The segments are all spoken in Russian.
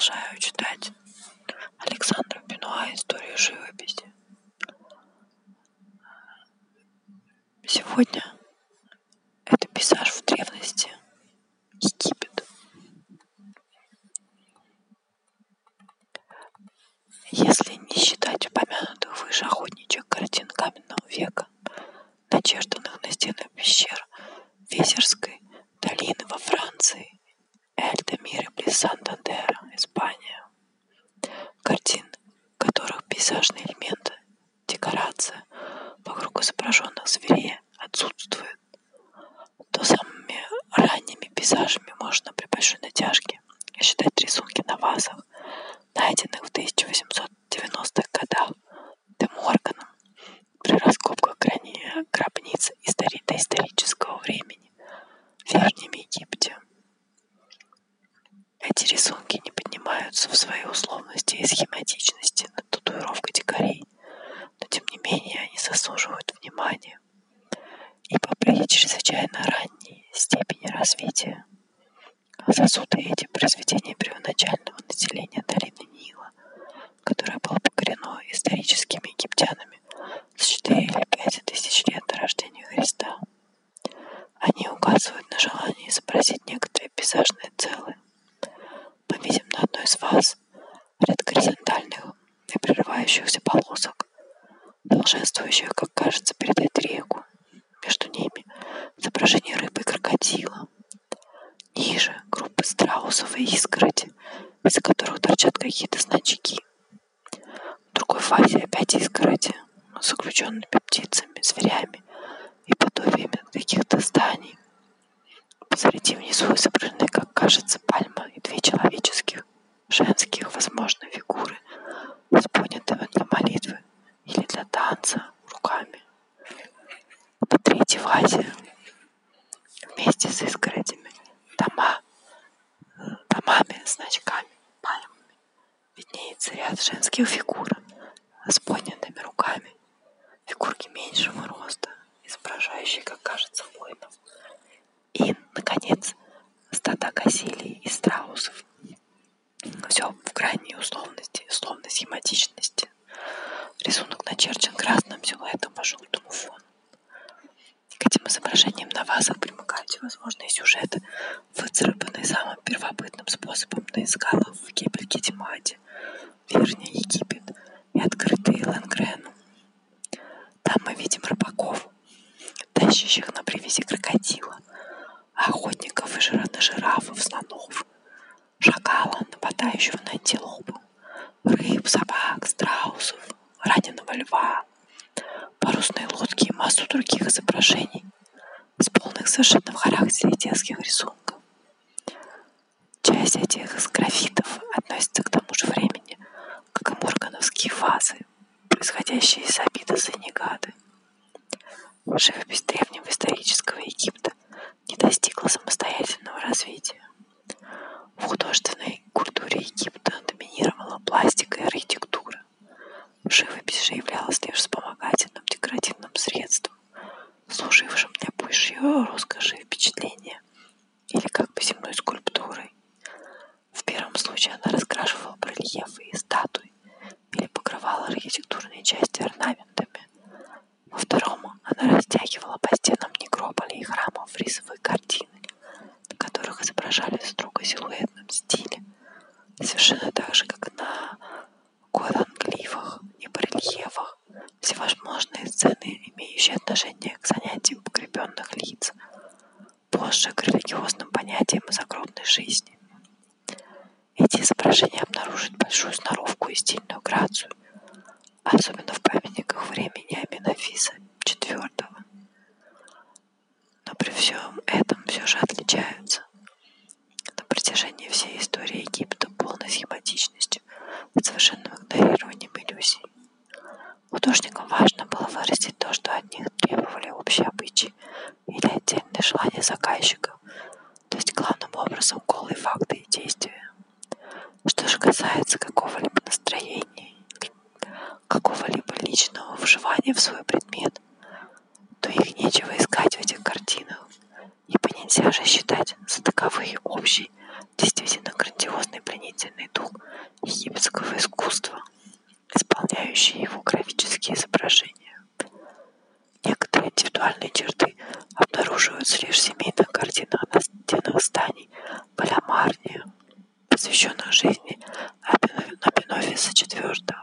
продолжаю читать Александра Бенуа «Историю живописи». Сегодня это пейзаж в древности Египет. Если не считать упомянутых выше охотничьих картин каменного века, начертанных на стенах пещер Везерской долины во Франции Эльдемире близ Сантандера, Испания. Картин, которых пейзажные элементы, декорация вокруг изображенных зверей отсутствует, то самыми ранними пейзажами можно при большой натяжке считать рисунки на вазах, найденных в 1890-х годах Де Морганом при раскопках гробниц доисторического времени в Верхнем Египте. Рисунки не поднимаются в своей условности и схематичности над татуировкой дикарей, но тем не менее они заслуживают внимания, ибо при чрезвычайно ранней степени развития сосуды эти произведения первоначального населения долины Нила, которое было покорено историческими египтянами с 4 или 5 тысяч лет до рождения Христа. Они указывают на желание изобразить некоторые пейзажные целые, видим на одной из фаз ряд горизонтальных и прерывающихся полосок, долженствующих, как кажется, передать реку. Между ними изображение рыбы и крокодила. Ниже группы страусов и изгороди, из которых торчат какие-то значки. В другой фазе опять изгороди с заключенными птицами, зверями и подобиями каких-то зданий. Посреди внизу изображены, как кажется, пальма и две человеческих, женских, возможно, фигуры, с поднятыми для молитвы или для танца руками. На третьей вазе вместе с изгородями дома, домами, значками, пальмами виднеется ряд женских фигур с поднятыми руками, фигурки меньшего роста, изображающие, как кажется, воинов. И, наконец, стада косилей и страусов. Все в крайней условности, условной схематичности. Рисунок начерчен красным силуэтом по желтому фону. К этим изображениям на вазах примыкают всевозможные сюжеты, выцарапанные самым первобытным способом на скалах в Кебель-Китимаде, Верхний Египет и открытые Ленгрену. Там мы видим рыбаков, тащащих на привязи крокодила, охотников и жирафов, слонов, шакала, нападающего на антилопу, рыб, собак, страусов, раненого льва, парусные лодки и массу других изображений, с полных совершенно в характере детских рисунков. Часть этих графитов относится к тому же времени, как и моргановские фазы, происходящие из обида Занегады. Живопись древнего исторического Египта не достигла самостоятельного развития. В художественной культуре Египта доминировала пластика и архитектура. Живопись же являлась лишь вспомогательным декоративным средством, служившим для большей роскоши и впечатления, или как бы земной скульптурой. В первом случае она раскрашивала барельефы и статуи или покрывала архитектурные части орнаментами. Во втором она растягивала по стенам некрополей и храмов рисовые картины, на которых изображались в строго силуэтном стиле, совершенно так же, как на гойланглифах и барельефах, всевозможные сцены, имеющие отношение к занятиям погребенных лиц, позже к религиозным понятиям о загробной жизни. Эти изображения обнаружат большую сноровку и стильную грацию, особенно в памятниках времени Аминофиса IV. Но при всем этом все же отличаются на протяжении всей истории Египта полной схематичностью и совершенным игнорированием иллюзий. Художникам важно было выразить то, что от них требовали общие обычаи или отдельные желания заказчиков, то есть главным образом голые факты и действия. Что же касается какого-либо настроения, какого-либо личного вживания в свой предмет, то их нечего искать в этих картинах, ибо нельзя же считать за таковые общий, действительно грандиозный пленительный дух индивидуальные черты обнаруживаются лишь в семейных картинах на стенах зданий Балямарния, посвященных жизни Апинофиса IV.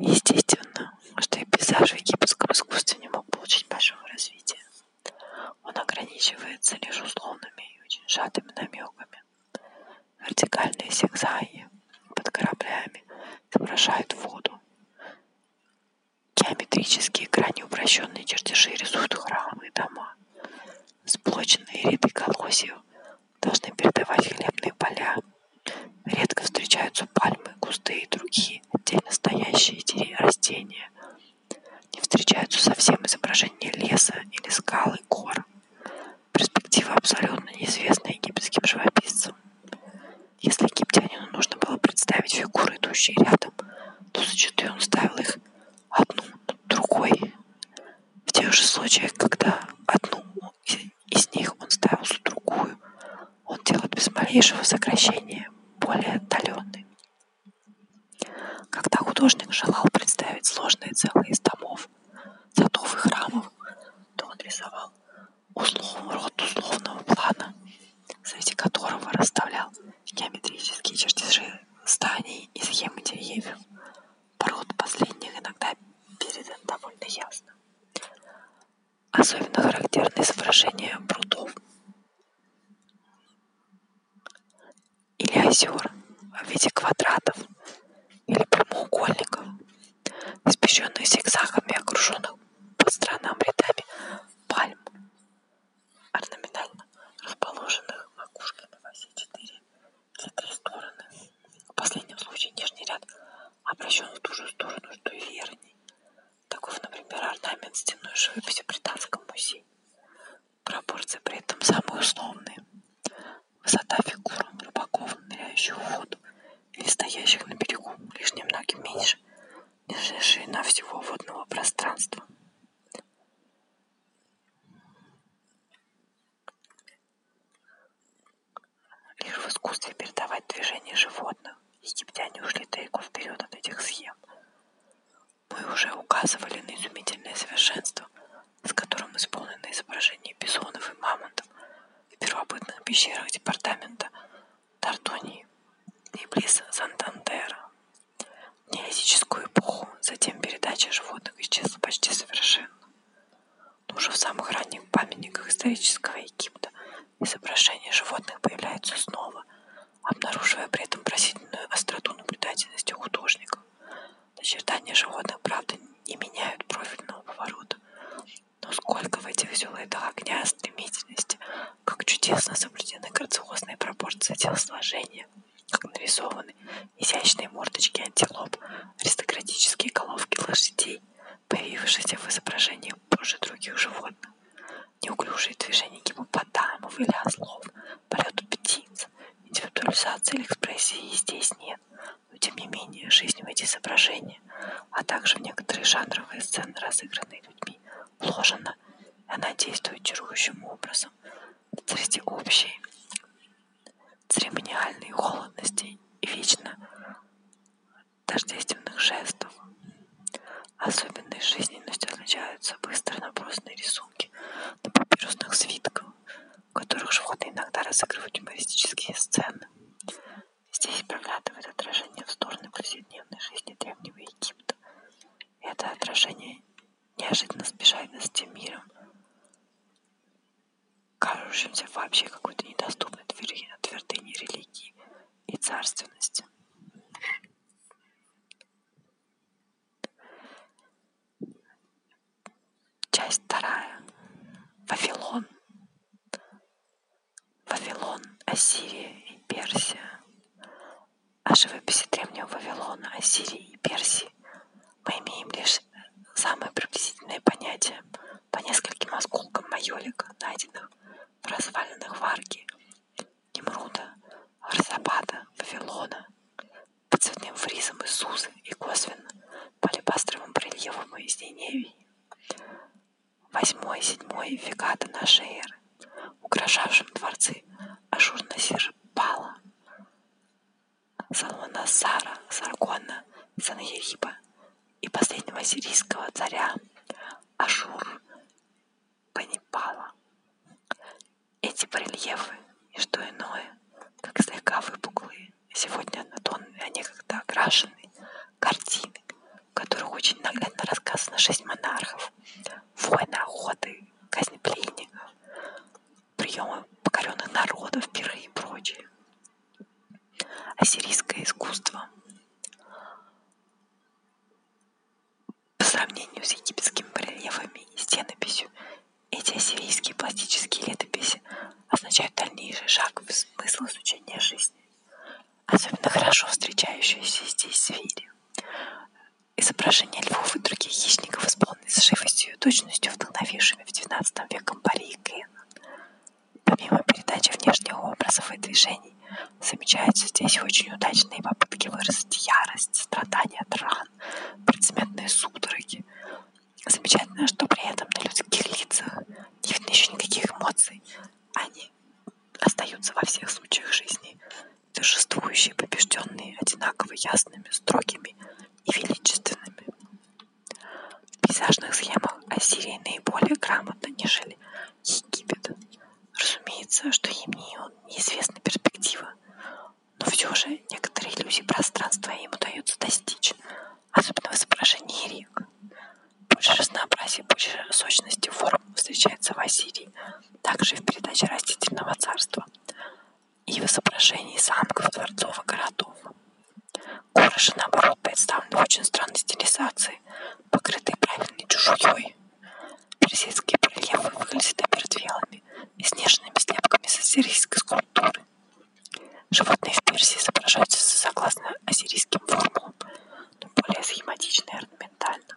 Естественно, что и пейзаж в египетском искусстве не мог получить большого развития. Он ограничивается лишь условными и очень сжатыми намеками. Вертикальные зигзаги под кораблями изображают воду. Геометрические, крайне упрощенные чертежи рисуют храмы и дома. Сплоченные ряды колосьев должны передавать хлебные поля. Редко встречаются пальмы, кусты и другие отдельно стоящие растения. Не встречаются совсем изображения леса или скалы, гор. Перспектива абсолютно неизвестна египетским живописцам. Если египтянину нужно было представить фигуры, идущие рядом, то зачастую он ставил их одну другой. В тех же случаях, когда одну из них он ставил за другую, он делает без малейшего сокращения более отдаленный. Когда художник желал представить сложные целые из домов, садов и храмов, то он рисовал услов, род условного плана, среди которого расставлял геометрические чертежи зданий и схемы деревьев. Пород последних иногда передан довольно ясно. Особенно характерны изображения прудов или озер в виде квадратов или прямоугольников, испещренных зигзагами, окруженных по сторонам рядами пальм, орнаментально расположенных макушками во все четыре или три стороны. В последнем случае нижний ряд обращен в ту же сторону, что и верхний. Таков, например, орнамент стенной живописи в Британском музее. Пропорции при этом самые условные. Высота фигур рыбаков, ныряющих в воду или стоящих на берегу, лишь немногим меньше, нежели ширина всего водного пространства. Лишь в искусстве передавать движение животных египтяне ушли далеко вперед от этих схем. Мы уже указывали на изумительное совершенство, с которым изображение бизонов и мамонтов в первобытных пещерах департамента Тартонии и близ Сантандера. В неолитическую эпоху затем передача животных исчезла почти совершенно. Но уже в самых ранних памятниках исторического Египта изображения животных появляются снова, обнаруживая при этом поразительную остроту наблюдательности у художников. Начертания животных, правда, не меняют профильного поворота, но сколько в этих силуэтах огня, стремительности, как чудесно соблюдены грациозные пропорции телосложения, как нарисованы изящные мордочки антилоп, аристократические головки лошадей, появившиеся в изображениях позже других животных, неуклюжие движения гипопотамов или ослов, полет птиц, индивидуализации или экспрессии здесь нет, но тем не менее жизнь в эти изображения, а также в некоторые жанровые сцены, разыгранные людьми, вложена, и она действует чарующим образом среди общей церемониальной холодности и вечно тождественных жестов. Особенной жизненностью отличаются быстро набросанные рисунки на папирусных свитках, в которых животные иногда разыгрывают юмористические сцены. Здесь проглядывает отражение в стороны повседневной жизни Древнего Египта. Это отражение неожиданно сбежает с тем миром, кажущимся вообще какой-то недоступной твердыни религии и царственности. Часть вторая. Вавилон. Вавилон, Ассирия и Персия. О живописи древнего Вавилона, Ассирии и Персии мы имеем лишь самые приблизительные понятия по нескольким осколкам майолика, найденных в развалинах Варги, Немруда, Арзабада, Вавилона, по цветным фризам из Сузы и косвенно по алебастровым прельевам из Ниневии. Восьмой и седьмой века до нашей эры, украшавшим дворцы Ашур-Насир-Пала, Салманасара, Саргона, Санаериба и последнего сирийского царя Ашур Панипала. Эти барельефы – и что иное, как слегка выпуклые, сегодня однотонные, а некогда окрашенные картины, в которых очень наглядно рассказано шесть монархов, войны, охоты, казни пленников, приемы покоренных народов, пиры и прочее. Ассирийское искусство – по сравнению с египетскими барельефами и стенописью, эти ассирийские пластические летописи означают дальнейший шаг в смысл изучения жизни, особенно хорошо встречающиеся здесь звери. Изображения львов и других хищников исполнены с живостью и точностью, вдохновившими в XIX веке Пари и Кена. Помимо передачи внешних образов и движений, замечаются здесь очень удачные попытки выразить ярость, страдания от ран, предсмертные судороги. Замечательно, что при этом на людских лицах не видно еще никаких эмоций. Они остаются во всех случаях жизни, торжествующие, побежденные, одинаково ясными, строгими и величественными. В пейзажных схемах Ассирии наиболее грамотно, нежели Египет. Разумеется, что им не, неизвестна перспектива, но все же некоторые иллюзии пространства им удается достичь, особенно в изображении рек. Больше разнообразия, больше сочности форм встречается в Ассирии, также в передаче растительного царства и в изображении замков, дворцов и городов. Горы же, наоборот, представлены в очень странной стилизации, покрытые правильной чешуей. Персидские барельефы выглядят омертвелыми и снежными слепками с ассирийской скульптуры. Животные в Персии изображаются согласно ассирийским формулам, но более схематично и орнаментально.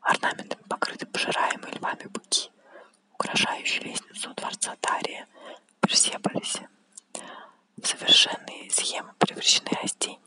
Орнаментами покрыты пожираемые львами быки, украшающие лестницу дворца Тария в Персеполисе. Совершенные схемы превращены растения,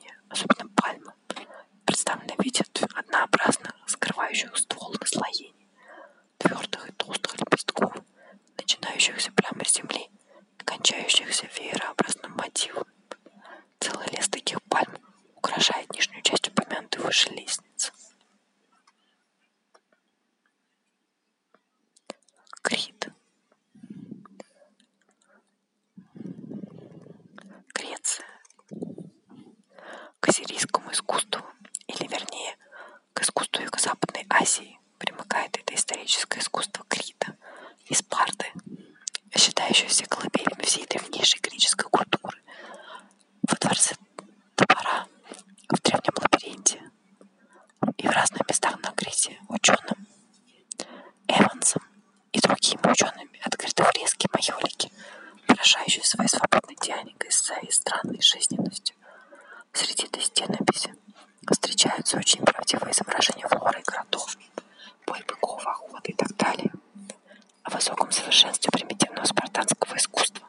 своей странной жизненностью. Среди этой стенописи встречаются очень правдивые изображения флоры и городов, бой быков, охоты и так далее. О высоком совершенстве примитивного спартанского искусства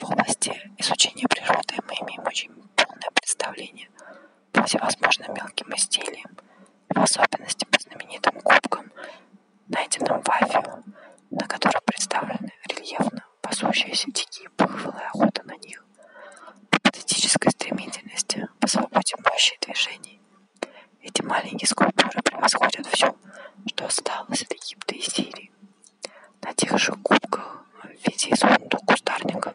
в области изучения природы мы имеем очень полное представление по всевозможным мелким изделиям, в особенности по знаменитым кубкам, найденным в Афио, на которых представлены рельефно пасущиеся дикие буйволы охота на них, по патетической стремительности, по свободе мощи движений. Эти маленькие скульптуры превосходят все, что осталось от Египта и Сирии. На тех же кубках в виде изогнутых кустарников,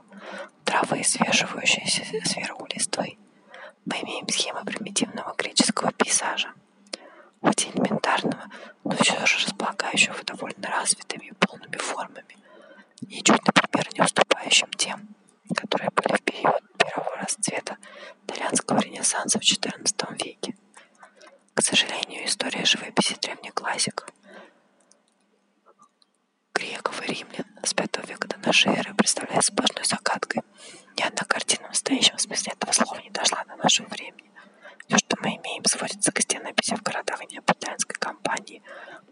травы, свеживающиеся сверху листвой, мы имеем схемы примитивного греческого пейзажа, хоть элементарного, но все же располагающего довольно развитыми и полными формами, ничуть, например, не уступающим тем, которые были в период первого расцвета итальянского ренессанса в XIV веке. К сожалению, история живописи древних классиков греков и римлян с V века до нашей эры представляется сплошной загадкой. Ни одна картина в настоящем смысле этого слова не дошла до нашего времени. Все, что мы имеем, сводится к стенописи в городах неаполитанской компании,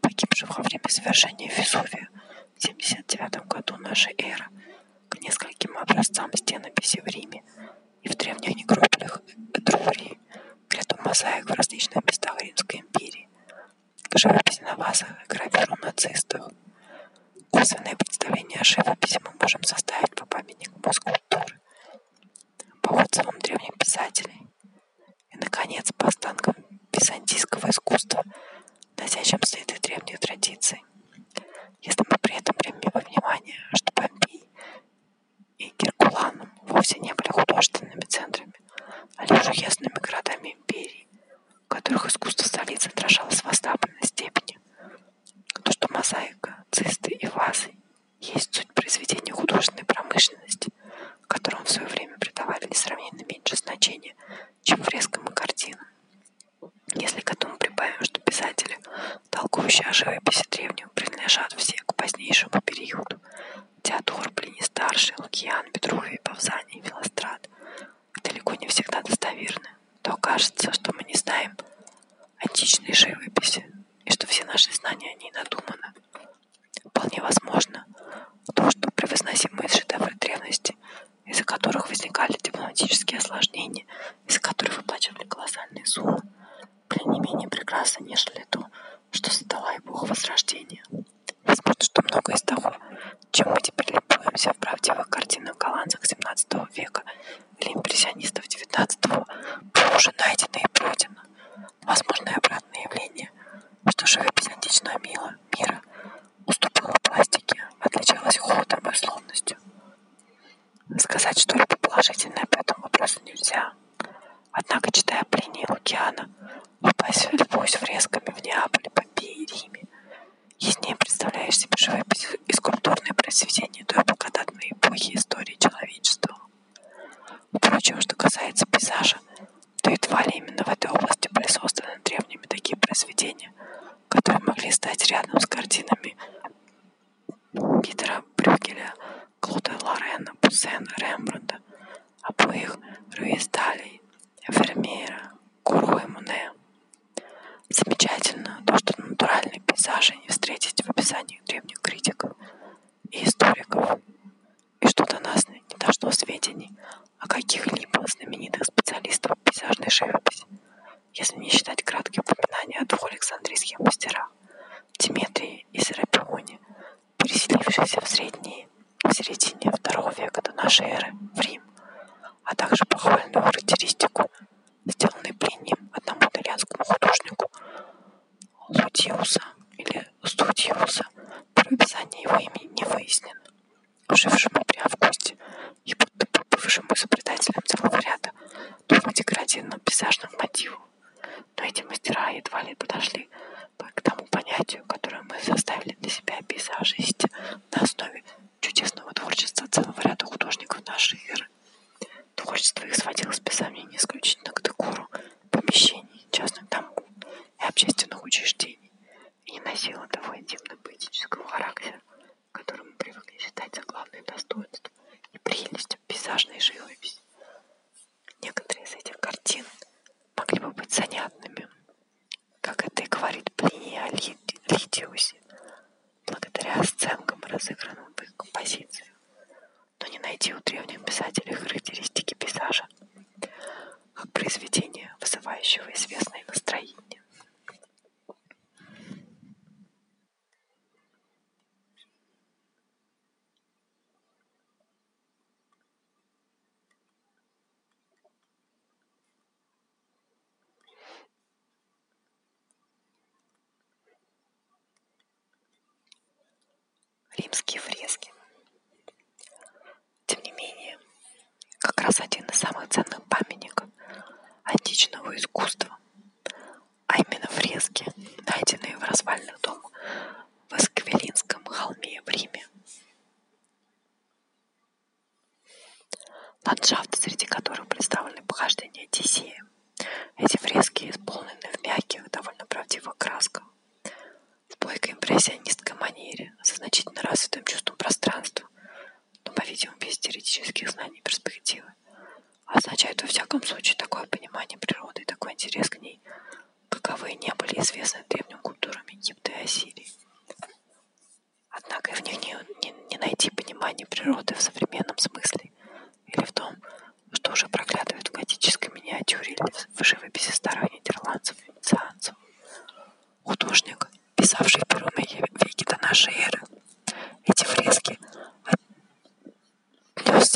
погибших во время совершения Везувия в 79 году нашей эры, нескольким образцам стенописи в Риме и в древних некрополях Этрурии, к ряду мозаик в различных местах Римской империи, к живописи на вазах и гравюру нацистов. Косвенное представление о живописи мы можем составить по памятникам скульптуры, по отзывам древних писателей и, наконец, по останкам византийского искусства, носящим следы древних традиций. Если мы при этом примем во внимание, Геркуланум вовсе не были художественными центрами, а лишь уездными городами империи, в которых искусство столицы отражалось в ослабленной степени. То, что мозаика, цисты и вазы есть суть произведения художественной промышленности –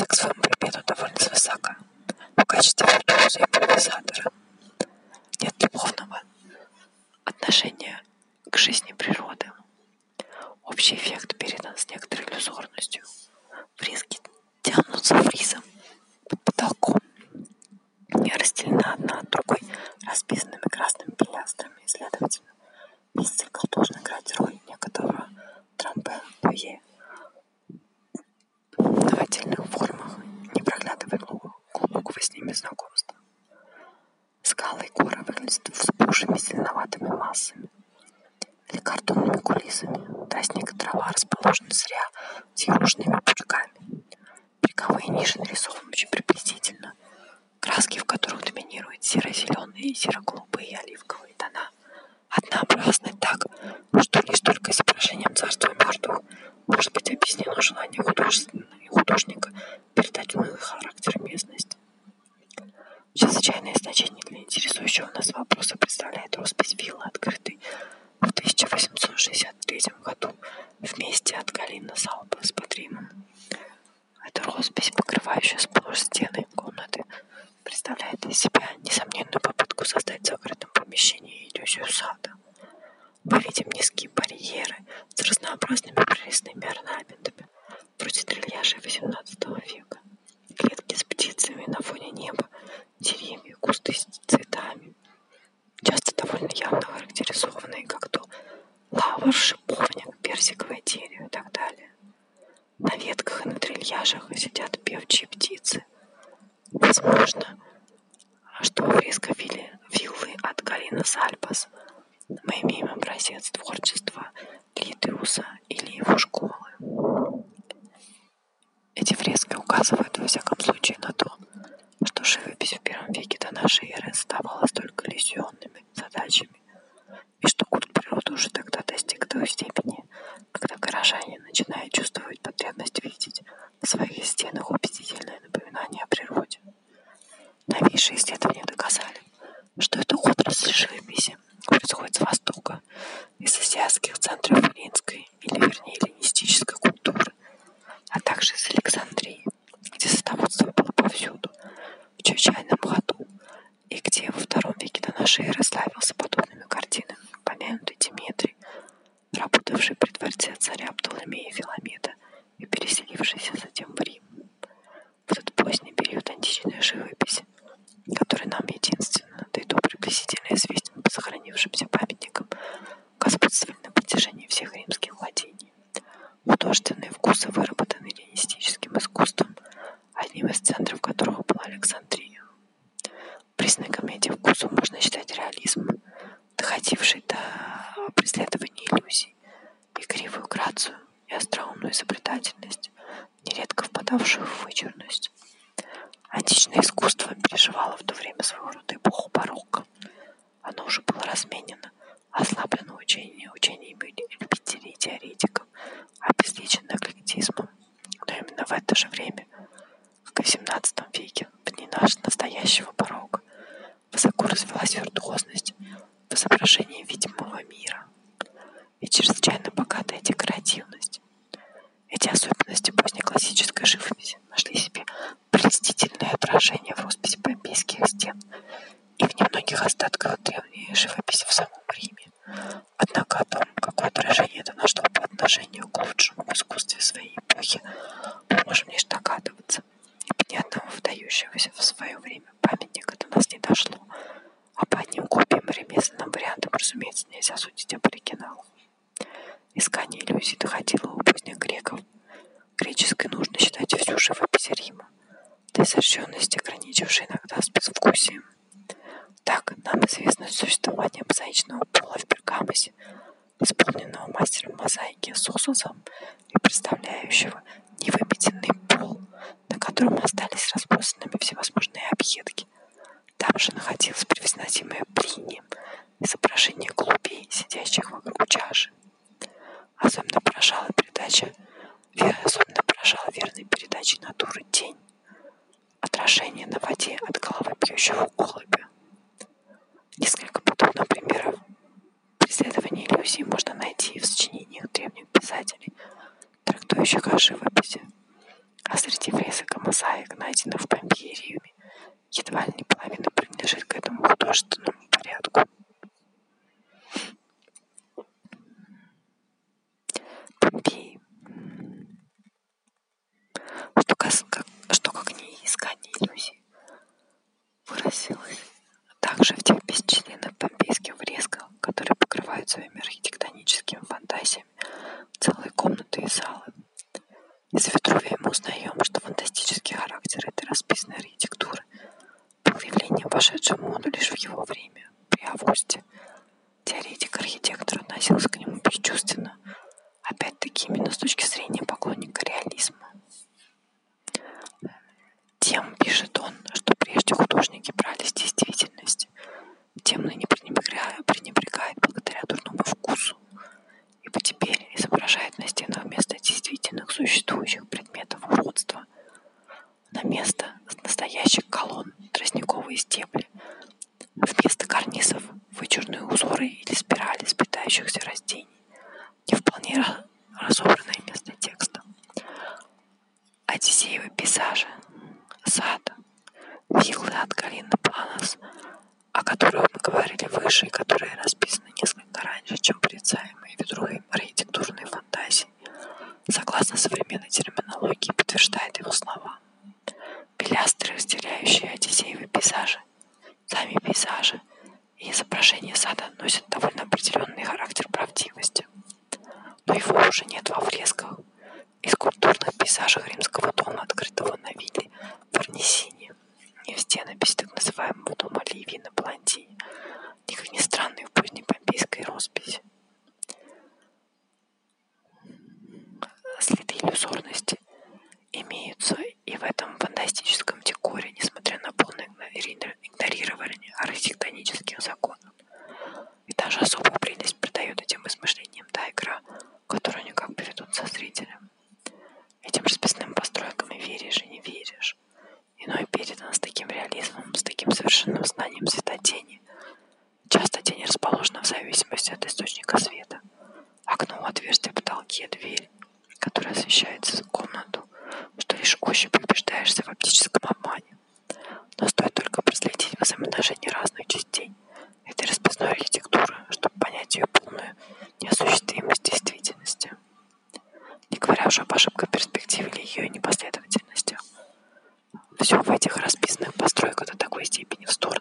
секс вам припену довольно свысока. В качестве виртуоза и импровизатора Интересующего нас вопроса представляет роспись виллы Las Vegas. напоминало в то время своего рода эпоху барокко. Оно уже было разменено, ослаблено учение, учениями любителей и теоретиков, а обезличено аглитизмом. Но именно в это же время, как и в XVII веке, в дни нашего хозяйки с уксусом и представляющего rzeczą. уже нет. все в этих расписанных постройках до такой степени в сторону.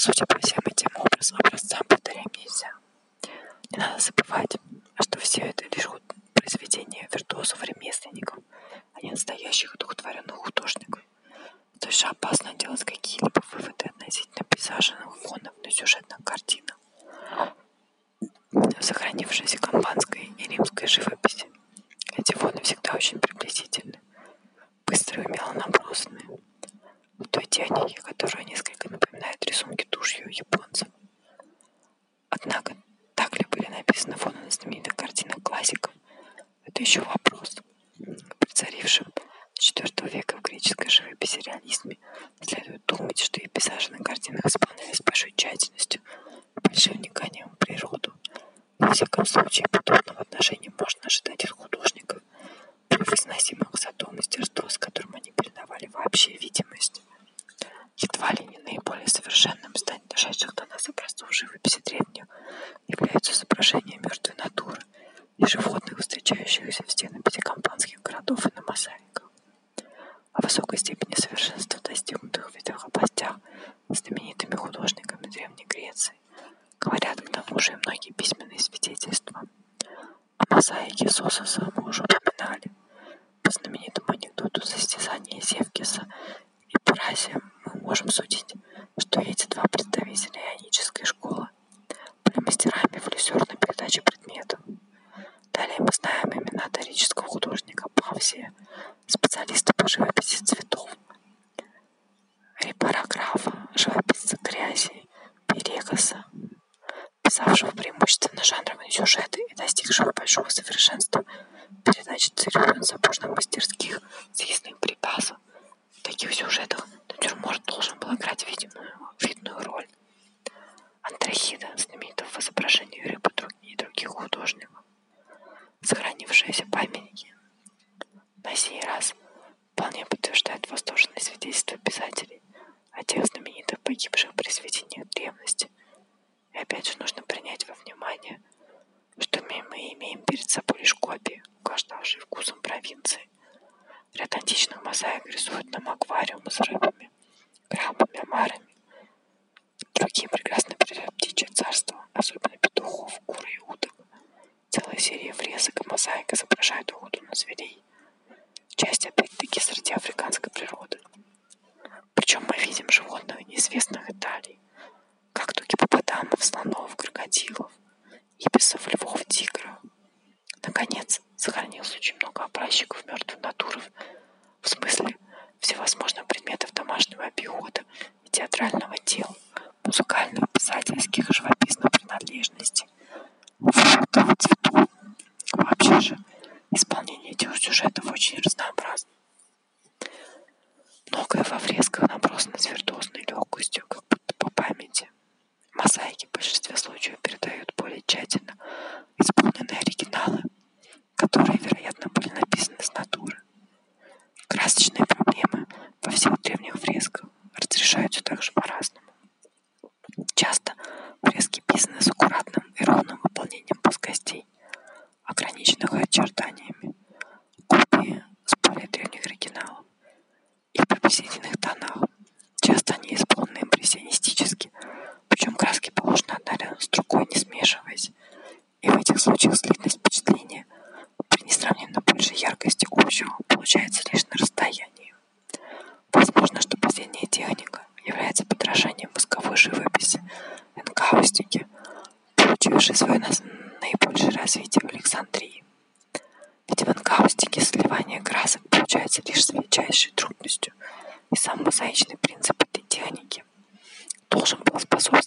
such a мозаичный принцип этой техники. Должен был способствовать